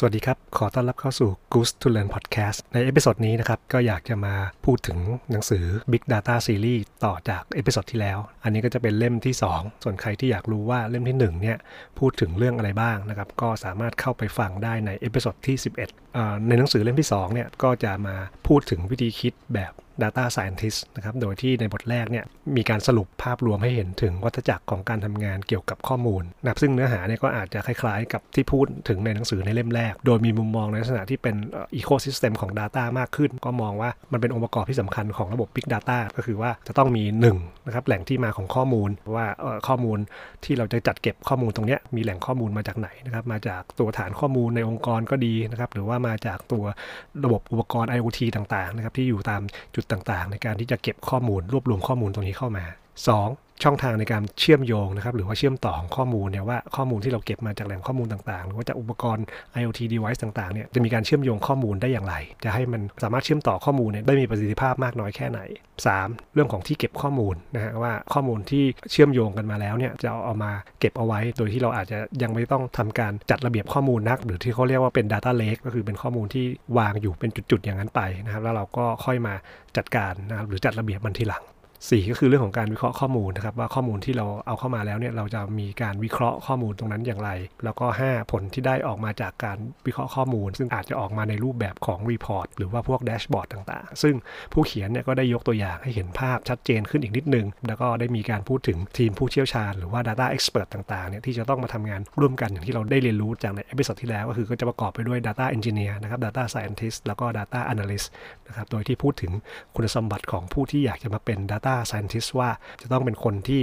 สวัสดีครับ ขอต้อนรับเข้าสู่ Goose to Learn Podcast ใน episode นี้นะครับ ก็อยากจะมาพูดถึงหนังสือ Big Data Series ต่อจาก episode ที่แล้ว อันนี้ก็จะเป็นเล่มที่ 2 ส่วนใครที่อยากรู้ว่าเล่มที่ 1 เนี่ย พูดถึงเรื่องอะไรบ้างนะครับ ก็สามารถเข้าไปฟังได้ใน episode ที่ 11 ในหนังสือเล่มที่2เนี่ยก็จะมาพูดถึงวิธีคิดแบบ Data Scientist นะครับ โดยที่ในบทแรกเนี่ยมีการสรุปภาพรวมให้เห็นถึงวัฏจักรของการทำงานเกี่ยวกับข้อมูลนะครับซึ่งเนื้อหาเนี่ยก็อาจจะคล้ายๆ กับที่พูดถึงในหนังสือในเล่มแรก โดยมีมุมมองในลักษณะที่เป็นอีโคซิสเต็มของ Data มากขึ้น ก็มองว่ามันเป็นองค์ประกอบที่สำคัญของระบบ Big Data ก็คือว่าจะต้องมี1นะครับแหล่งที่มาของข้อมูลว่าข้อมูลที่เราจะจัดเก็บข้อมูลตรงนี้มีแหล่งข้อมูลมาจากไหนนะครับมาจากตัวฐานข้อมูลในองค์กรก็ดีนะครับหรือว่ามาาจากตัวระบบอุปกรณ์ IoT ต่างๆนะครับที่อยู่ตามจุดต่างๆ ในการที่จะเก็บข้อมูลรวบรวมข้อมูลตรงนี้เข้ามา 2. ช่องทางในการเชื่อมโยงนะครับหรือว่าเชื่อมต่อของข้อมูลเนี่ยว่าข้อมูลที่เราเก็บมาจากแหล่งข้อมูลต่างๆ หรือว่าจากอุปกรณ์ IoT device ต่างๆเนี่ยจะมีการเชื่อมโยงข้อมูลได้อย่างไร จะให้มันสามารถเชื่อมต่อข้อมูลเนี่ยได้มีประสิทธิภาพมากน้อยแค่ไหน 3. เรื่องของที่เก็บข้อมูลนะฮะว่าข้อมูลที่เชื่อมโยงกันมาแล้วเนี่ยจะเอามาเก็บเอาไว้ โดยที่เราอาจจะยังไม่ต้องทำการจัดระเบียบข้อมูลนัก หรือที่เขาเรียกว่าเป็น data lake ก็คือเป็นข้อมูลที่วางอยู่เป็นจุดๆอย่างนั้นไปนะครับแล้วเราก็ค่อยมาจัดการนะครับหรือจัดระเบียบมันทีหลัง 4 ก็คือเรื่องของการวิเคราะห์ข้อมูลนะครับว่าข้อมูลที่เราเอาเข้ามาแล้วเนี่ยเราจะมีการวิเคราะห์ข้อมูลตรงนั้นอย่างไร แล้วก็ 5 ผลที่ได้ออกมาจากการวิเคราะห์ข้อมูล ซึ่งอาจจะออกมาในรูปแบบของ report หรือว่าพวก dashboard ต่างๆ ซึ่งผู้เขียนเนี่ยก็ได้ยกตัวอย่างให้เห็นภาพชัดเจนขึ้นอีกนิดนึง แล้วก็ได้มีการพูดถึงทีมผู้เชี่ยวชาญหรือว่า Data Expert ต่างๆเนี่ยที่จะต้องมาทำงานร่วมกันอย่างที่เราได้เรียนรู้จากใน episode ที่แล้วก็คือก็จะประกอบไปด้วย Data Engineer นะครับ Data Scientist แล้วก็ Data Analyst นะครับโดยที่พูดถึงคุณสมบัติของผู้ที่อยากจะมาเป็น Data Scientist ว่าจะต้องเป็นคนที่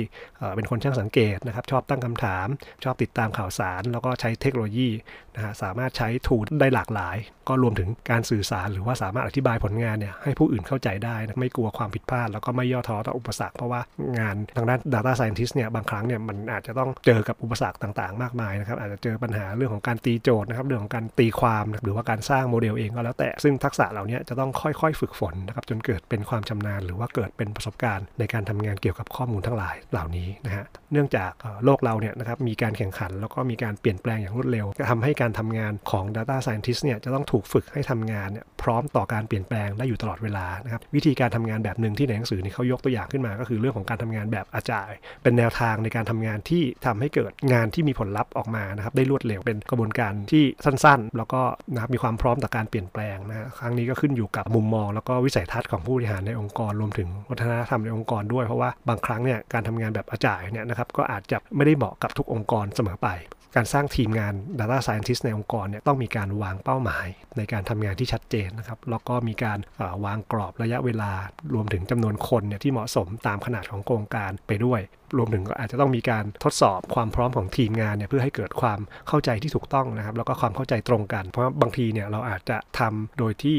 เป็นคนช่างสังเกตนะครับ ชอบตั้งคำถาม ชอบติดตามข่าวสาร แล้วก็ใช้เทคโนโลยีนะฮะสามารถใช้ทูลได้หลากหลาย ก็รวมถึงการสื่อสาร หรือว่าสามารถอธิบายผลงานเนี่ยให้ผู้อื่นเข้าใจได้นะไม่กลัวความผิดพลาด แล้วก็ไม่ย่อท้อต่ออุปสรรคเพราะว่างานทางด้าน Data Scientist เนี่ยบางครั้งเนี่ยมันอาจจะต้องเจอกับอุปสรรคต่างๆ มากมายนะครับอาจจะเจอปัญหาเรื่องของการตีโจทย์นะครับเรื่องของการตีความหรือว่าการสร้างโมเดลเองก็แล้วแต่ซึ่งทักษะเหล่านี้จะต้องค่อยๆ ฝึกฝนนะครับจนเกิดเป็นความชำนาญ หรือว่าเกิดเป็นประสบการณ์ในการทำงานเกี่ยวกับข้อมูลทั้งหลายเหล่านี้นะฮะเนื่องจากโลกเราเนี่ยนะครับมีการแข่งขัน แล้วก็มีการเปลี่ยนแปลงอย่างรวดเร็วทำให้การทำงานของ Data Scientist เนี่ยจะต้องถูกฝึกให้ทำงานเนี่ย พร้อมต่อการเปลี่ยนแปลงได้อยู่ตลอดเวลานะครับวิธีการทำงานแบบหนึ่งที่ในหนังสือนี่เขายกตัวอย่างขึ้นมา ก็คือเรื่องของการทำงานแบบอาจารย์เป็นแนวทางในการทำงานที่ทำให้เกิดงานที่มีผลลัพธ์ออกมานะครับได้รวดเร็วเป็นกระบวนการที่สั้นๆ แล้วก็นะครับมีความพร้อมต่อการเปลี่ยนแปลงนะครั้งนี้ก็ขึ้นอยู่กับมุมมอง แล้วก็วิสัยทัศน์ของผู้บริหารในองค์กรรวมถึงวัฒนธรรมในองค์กรด้วยเพราะว่าบางครั้งเนี่ยการทำงานแบบอาจารย์เนี่ยนะครับก็อาจจะไม่ได้เหมาะกับทุกองค์กรเสมอไป การสร้างทีมงาน Data Scientist ในองค์กรเนี่ยต้องมีการวางเป้าหมายในการทำงานที่ชัดเจนนะครับ แล้วก็มีการวางกรอบระยะเวลารวมถึงจำนวนคนเนี่ยที่เหมาะสมตามขนาดของโครงการไปด้วย รวมถึงก็อาจจะต้องมีการทดสอบความพร้อมของทีมงานเนี่ยเพื่อให้เกิดความเข้าใจที่ถูกต้องนะครับ แล้วก็ความเข้าใจตรงกัน เพราะบางทีเนี่ยเราอาจจะทำโดยที่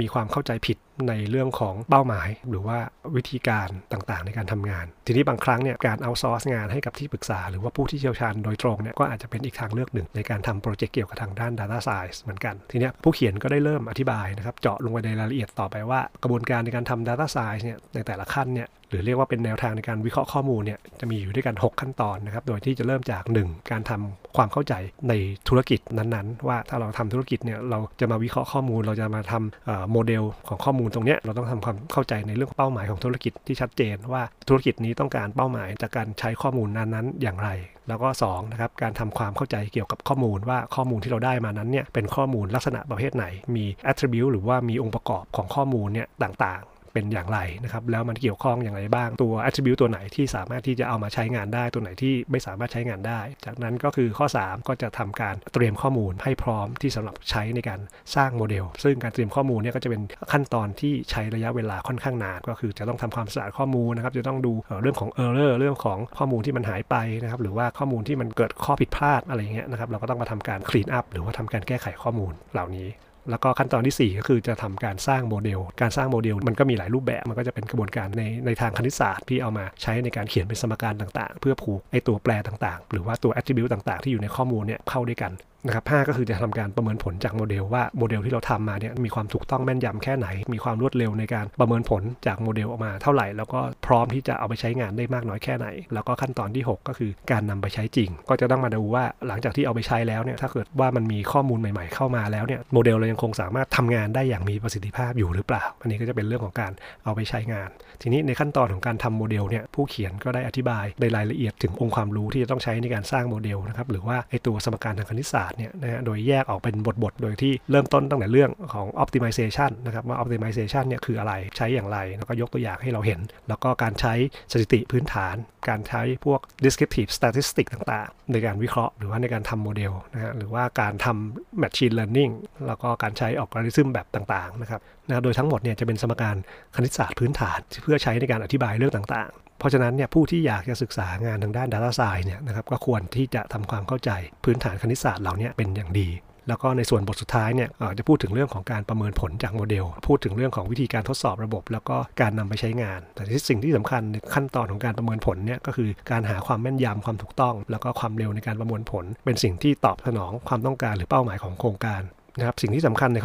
มีความเข้าใจผิดในเรื่องของเป้าหมาย หรือว่าวิธีการต่างๆ ในการทำงาน ทีนี้บางครั้งเนี่ยการเอาซอร์สงานให้กับที่ปรึกษา หรือว่าผู้ที่เชี่ยวชาญโดยตรงเนี่ยก็อาจจะเป็นอีกทางเลือกหนึ่ง ในการทำโปรเจกต์เกี่ยวกับทางด้าน Data Science เหมือนกัน ทีนี้ผู้เขียนก็ได้เริ่มอธิบายนะครับเจาะลงไปในรายละเอียดต่อไปว่ากระบวนการในการทำ Data Science เนี่ยในแต่ละขั้นเนี่ย รือเรียกว่าเป็นแนวทางในการวิเคราะห์ข้อมูลเนี่ยจะมีอยู่ด้วยกัน 6 ขั้นตอนนะครับ โดยที่จะเริ่มจาก 1 การทำความเข้าใจในธุรกิจนั้นๆ ว่าถ้าเราทำธุรกิจเนี่ยเราจะมาวิเคราะห์ข้อมูล เราจะมาทำโมเดลของข้อมูลตรงนี้เราต้องทำความเข้าใจในเรื่องเป้าหมายของธุรกิจที่ชัดเจน ว่าธุรกิจนี้ต้องการเป้าหมายจากการใช้ข้อมูลนั้นๆ อย่างไร แล้วก็2นะครับการทำความเข้าใจเกี่ยวกับข้อมูลว่าข้อมูลที่เราได้มานั้นเนี่ยเป็นข้อมูลลักษณะประเภทไหนมี attribute หรือว่ามีองค์ประกอบของข้อมูลเนี่ยต่าง เป็นอย่างไรนะครับแล้วมันเกี่ยวข้องอย่างไรบ้างตัว attribute ตัวไหนที่สามารถที่จะเอามาใช้งานได้ตัวไหนที่ไม่สามารถใช้งานได้ จากนั้นก็คือข้อ 3 ก็จะทำการเตรียมข้อมูลให้พร้อมที่สำหรับใช้ในการสร้างโมเดล ซึ่งการเตรียมข้อมูลเนี่ยก็จะเป็นขั้นตอนที่ใช้ระยะเวลาค่อนข้างนานก็คือจะต้องทำความสะอาดข้อมูลนะครับจะต้องดูเรื่องของ error เรื่องของข้อมูลที่มันหายไปนะครับหรือว่าข้อมูลที่มันเกิดข้อผิดพลาดอะไรเงี้ยนะครับเราก็ต้องมาทำการ clean up หรือว่าทำการแก้ไขข้อมูลเหล่านี้ แล้วก็ขั้นตอนที่ 4 ก็คือจะทำการสร้างโมเดล การสร้างโมเดลมันก็มีหลายรูปแบบ มันก็จะเป็นกระบวนการในในทางคณิตศาสตร์ที่เอามาใช้ในการเขียนเป็นสมการต่างๆ เพื่อผูกไอตัวแปรต่างๆ หรือว่าตัว attribute ต่างๆ ที่อยู่ในข้อมูลเนี่ยเข้าด้วยกัน นะครับ5ก็คือจะทำการประเมินผลจากโมเดลว่าโมเดลที่เราทำมาเนี่ยมีความถูกต้องแม่นยำแค่ไหน มีความรวดเร็วในการประเมินผลจากโมเดลออกมาเท่าไหร่ แล้วก็พร้อมที่จะเอาไปใช้งานได้มากน้อยแค่ไหน แล้วก็ขั้นตอนที่ 6 ก็คือการนำไปใช้จริง ก็จะต้องมาดูว่าหลังจากที่เอาไปใช้แล้วเนี่ยถ้าเกิดว่ามันมีข้อมูลใหม่ ๆ เข้ามาแล้วเนี่ยโมเดลเรายังคงสามารถทำงานได้อย่างมีประสิทธิภาพอยู่หรือเปล่า อันนี้ก็จะเป็นเรื่องของการเอาไปใช้งาน ทีนี้ในขั้นตอนของการทำโมเดลเนี่ยผู้เขียนก็ได้อธิบายในรายละเอียดถึงองค์ความรู้ที่จะต้องใช้ในการสร้างโมเดลนะครับหรือว่าไอตัวสมการทางคณิตศาสตร์เนี่ยนะฮะโดยแยกออกเป็นบทๆ โดยที่เริ่มต้นตั้งแต่เรื่องของ optimization นะครับว่า optimization เนี่ยคืออะไรใช้อย่างไร แล้วก็ยกตัวอย่างให้เราเห็น แล้วก็การใช้สถิติพื้นฐาน การใช้พวก descriptive statistic ต่างๆ ในการวิเคราะห์หรือว่าในการทำโมเดลนะฮะหรือว่าการทำ machine learning แล้วก็การใช้อัลกอริทึมแบบต่างๆนะครับนะโดยทั้งหมดเนี่ยจะเป็นสมการคณิตศาสตร์พื้นฐานเพื่อใช้ในการอธิบายเรื่องต่างๆ เพราะฉะนั้นเนี่ยผู้ที่อยากจะศึกษางานทางด้าน Data Science เนี่ยนะครับก็ควรที่จะทำความเข้าใจพื้นฐานคณิตศาสตร์เหล่านี้เป็นอย่างดีแล้วก็ในส่วนบทสุดท้ายเนี่ยจะพูดถึงเรื่องของการประเมินผลจากโมเดล พูดถึงเรื่องของวิธีการทดสอบระบบ แล้วก็การนำไปใช้งาน แต่ที่สิ่งที่สำคัญในขั้นตอนของการประเมินผลเนี่ยก็คือการหาความแม่นยำความถูกต้อง แล้วก็ความเร็วในการประมวลผล เป็นสิ่งที่ตอบสนองความต้องการหรือเป้าหมายของโครงการ นะครับสิ่งที่สำคัญใน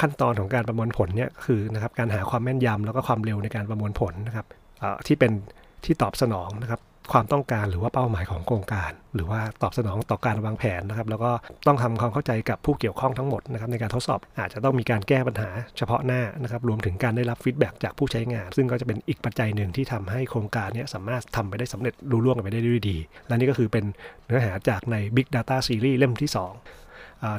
ขั้นตอนของการประมวลผลเนี่ยคือนะครับการหาความแม่นยำแล้วก็ความเร็วในการประมวลผลนะครับที่เป็นที่ตอบสนองนะครับความต้องการหรือว่าเป้าหมายของโครงการ หรือว่าตอบสนองต่อการวางแผนนะครับแล้วก็ต้องทำความเข้าใจกับผู้เกี่ยวข้องทั้งหมดนะครับในการทดสอบอาจจะต้องมีการแก้ปัญหาเฉพาะหน้านะครับรวมถึงการได้รับฟีดแบ็จากผู้ใช้งาน ซึ่งก็จะเป็นอีกปัจจัยหนึ่งที่ทำให้โครงการนี้สามารถทำไปได้สำเร็จรุ่ร่วงไปได้ด้วยดี และนี่ก็คือเป็นเนื้อหาจากใน Big Data Series เล่มที่ 2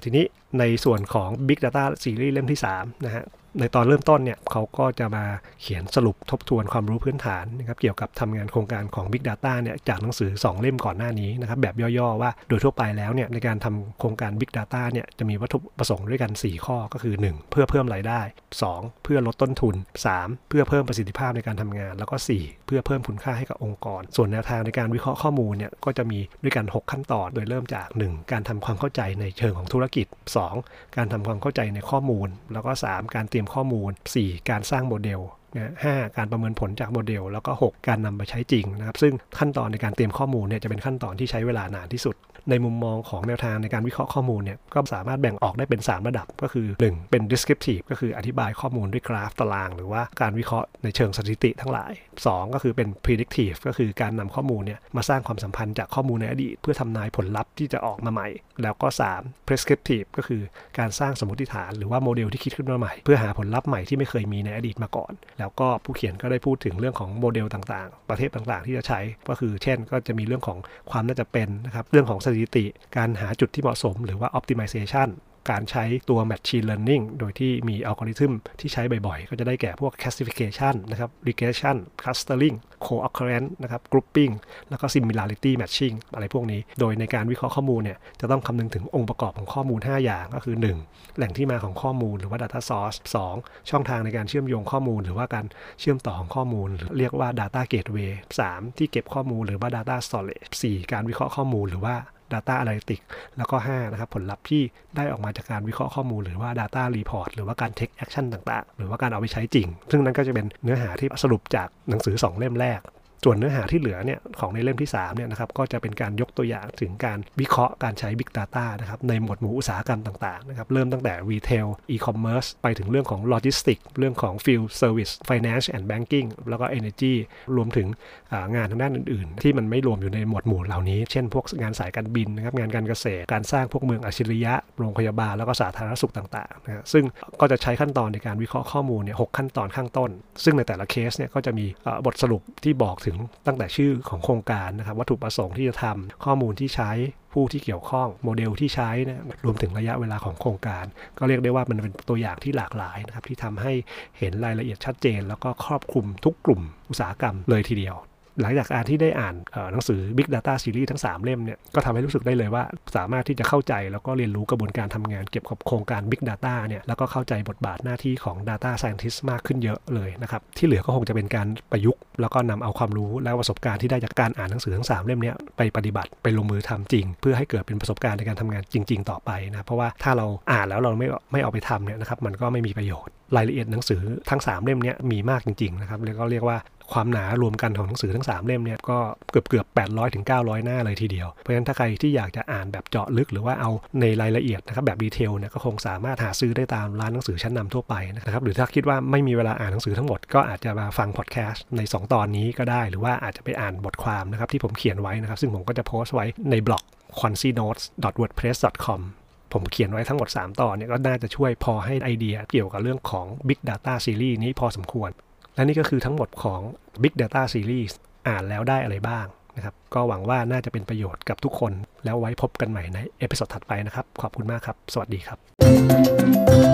ทีนี้ในส่วนของ Big Data Series เล่มที่3นะฮะในตอนเริ่มต้นเนี่ยเขาก็จะมาเขียนสรุปทบทวนความรู้พื้นฐานนะครับเกี่ยวกับทำงานโครงการของ Big Data เนี่ยจากหนังสือ 2 เล่มก่อนหน้านี้นะครับแบบย่อๆว่าโดยทั่วไปแล้วเนี่ยในการทำโครงการ Big Data เนี่ยจะมีวัตถุประสงค์ด้วยกัน 4 ข้อก็คือ 1 เพื่อเพิ่มรายได้ 2 เพื่อลดต้นทุน 3 เพื่อเพิ่มประสิทธิภาพในการทำงาน แล้วก็ 4 เพื่อเพิ่มคุณค่าให้กับองค์กร ส่วนแนวทางในการวิเคราะห์ข้อมูลเนี่ยก็จะมีด้วยกัน 6 ขั้นตอน โดยเริ่มจาก 1 การทำความเข้าใจในเชิงของธุรกิจ 2 การทำความเข้าใจในข้อมูล แล้วก็ 3 การเตรียมข้อมูล 4 การสร้างโมเดลนะห้าการประเมินผลจากโมเดล แล้วก็ 6 การนำไปใช้จริงนะครับ ซึ่งขั้นตอนในการเตรียมข้อมูลเนี่ยจะเป็นขั้นตอนที่ใช้เวลานานที่สุด ในมุมมองของแนวทางในการวิเคราะห์ข้อมูลเนี่ยก็สามารถแบ่งออกได้เป็น 3 ระดับก็คือ 1 เป็น descriptive ก็คืออธิบายข้อมูลด้วยกราฟตาราง หรือว่าการวิเคราะห์ในเชิงสถิติทั้งหลาย 2 ก็คือเป็น predictive ก็คือการนำข้อมูลเนี่ยมาสร้างความสัมพันธ์จากข้อมูลในอดีต เพื่อทำนายผลลัพธ์ที่จะออกมาใหม่ แล้วก็ 3 prescriptive ก็คือการสร้างสมมติฐานหรือว่าโมเดลที่คิดขึ้นมาใหม่ เพื่อหาผลลัพธ์ใหม่ที่ไม่เคยมีในอดีตมาก่อน แล้วก็ผู้เขียนก็ได้พูดถึงเรื่องของโมเดลต่างๆ ประเทศต่างๆ ที่จะใช้ก็คือ เช่น ก็จะมีเรื่องของความน่าจะเป็นนะครับเรื่องของสถิติ การหาจุดที่เหมาะสม หรือว่า optimization การใช้ตัว Machine Learning โดยที่มีอัลกอริทึมที่ใช้บ่อยๆ ก็จะได้แก่พวก Classification นะครับ Regression Clustering Co-occurrence นะครับ Grouping แล้วก็ Similarity Matching อะไรพวกนี้ โดยในการวิเคราะห์ข้อมูลเนี่ย จะต้องคำนึงถึงองค์ประกอบของข้อมูล 5 อย่างก็คือ 1. แหล่งที่มาของข้อมูลหรือว่า Data Source 2. ช่องทางในการเชื่อมโยงข้อมูล หรือว่าการเชื่อมต่อของข้อมูล เรียกว่า Data Gateway 3. ที่เก็บข้อมูลหรือว่า Data Storage 4. การวิเคราะห์ข้อมูลหรือว่า Data Analytics แล้วก็5นะครับผลลัพธ์ที่ได้ออกมาจากการวิเคราะห์ข้อมูลหรือว่า Data Report หรือว่าการ Take Action ต่างๆ หรือว่าการเอาไปใช้จริง ซึ่งนั้นก็จะเป็นเนื้อหาที่สรุปจากหนังสือ 2 เล่มแรก ส่วนเนื้อหาที่เหลือเนี่ยของในเล่มที่3เนี่ยนะครับก็จะเป็นการยกตัวอย่างถึงการวิเคราะห์การใช้ Big Data นะครับในหมวดหมู่อุตสาหกรรมต่างๆนะครับเริ่มตั้งแต่ Retail E-commerce ไปถึงเรื่องของ Logistics เรื่องของ Field Service Finance and Banking แล้วก็ Energy รวมถึงงานทางด้านอื่น ๆ ที่มันไม่รวมอยู่ในหมวดหมู่เหล่านี้ เช่นพวกงานสายการบินนะครับงานการเกษตร การสร้างพวกเมืองอัจฉริยะโรงพยาบาลแล้วก็สาธารณสุขต่างๆนะซึ่งก็จะใช้ขั้นตอนในการวิเคราะห์ข้อมูลเนี่ยหขั้นตอนข้างต้น ซึ่งในแต่ละเคสเนี่ยก็จะมีบทสรุปที่บอกถึงตั้งแต่ชื่อของโครงการนะครับวัตถุประสงค์ที่จะทำข้อมูลที่ใช้ผู้ที่เกี่ยวข้องโมเดลที่ใช้นะรวมถึงระยะเวลาของโครงการ ก็เรียกได้ว่ามันเป็นตัวอย่างที่หลากหลายนะครับที่ทำให้เห็นรายละเอียดชัดเจน แล้วก็ครอบคลุมทุกกลุ่มอุตสาหกรรมเลยทีเดียว หลังจากการที่ได้อ่านหนังสือ Big Data Series ทั้ง 3 เล่มเนี่ยก็ทำให้รู้สึกได้เลยว่าสามารถที่จะเข้าใจแล้วก็เรียนรู้กระบวนการทำงานเกี่ยวกับโครงการ Big Data เนี่ยแล้วก็เข้าใจบทบาทหน้าที่ของ Data Scientist มากขึ้นเยอะเลยนะครับ ที่เหลือก็คงจะเป็นการประยุกต์ แล้วก็นำเอาความรู้และประสบการณ์ที่ได้จากการอ่านหนังสือทั้ง 3 เล่มนี้ไปปฏิบัติไปลงมือทำจริง เพื่อให้เกิดเป็นประสบการณ์ในการทำงานจริง ๆ ต่อไปนะเพราะว่าถ้าเราอ่านแล้วเราไม่ไม่เอาไปทำเนี่ยนะครับมันก็ไม่มีประโยชน์รายละเอียดหนังสือทั้ง 3 เล่มนี้มีมากจริงๆนะครับแล้วก็เรียกว่า ความหนารวมกันของหนังสือทั้ง 3 เล่มเนี่ยก็เกือบเกือบ800 ถึง 900 หน้าเลยทีเดียว เพราะฉะนั้นถ้าใครที่อยากจะอ่านแบบเจาะลึกหรือว่าเอาในรายละเอียดนะครับแบบ detail เนี่ยก็คงสามารถหาซื้อได้ตามร้านหนังสือชั้นนำทั่วไปนะครับหรือถ้าคิดว่าไม่มีเวลาอ่านหนังสือทั้งหมดก็อาจจะมาฟังพอดแคสต์ใน 2 ตอนนี้ก็ได้ หรือว่าอาจจะไปอ่านบทความนะครับที่ผมเขียนไว้นะครับซึ่งผมก็จะโพสต์ไว้ในบล็อก q u a n c y notes wordpress com ผมเขียนไว้ทั้งหมด 3 ตอนเนี่ยก็น่าจะช่วยพอให้ไอเดียเกี่ยวกับเรื่องของ Big Data Series นี้พอสมควร และนี่ก็คือทั้งหมดของ Big Data Series อ่านแล้วได้อะไรบ้างนะครับ ก็หวังว่าน่าจะเป็นประโยชน์กับทุกคน แล้วไว้พบกันใหม่ใน episode ถัดไปนะครับ ขอบคุณมากครับ สวัสดีครับ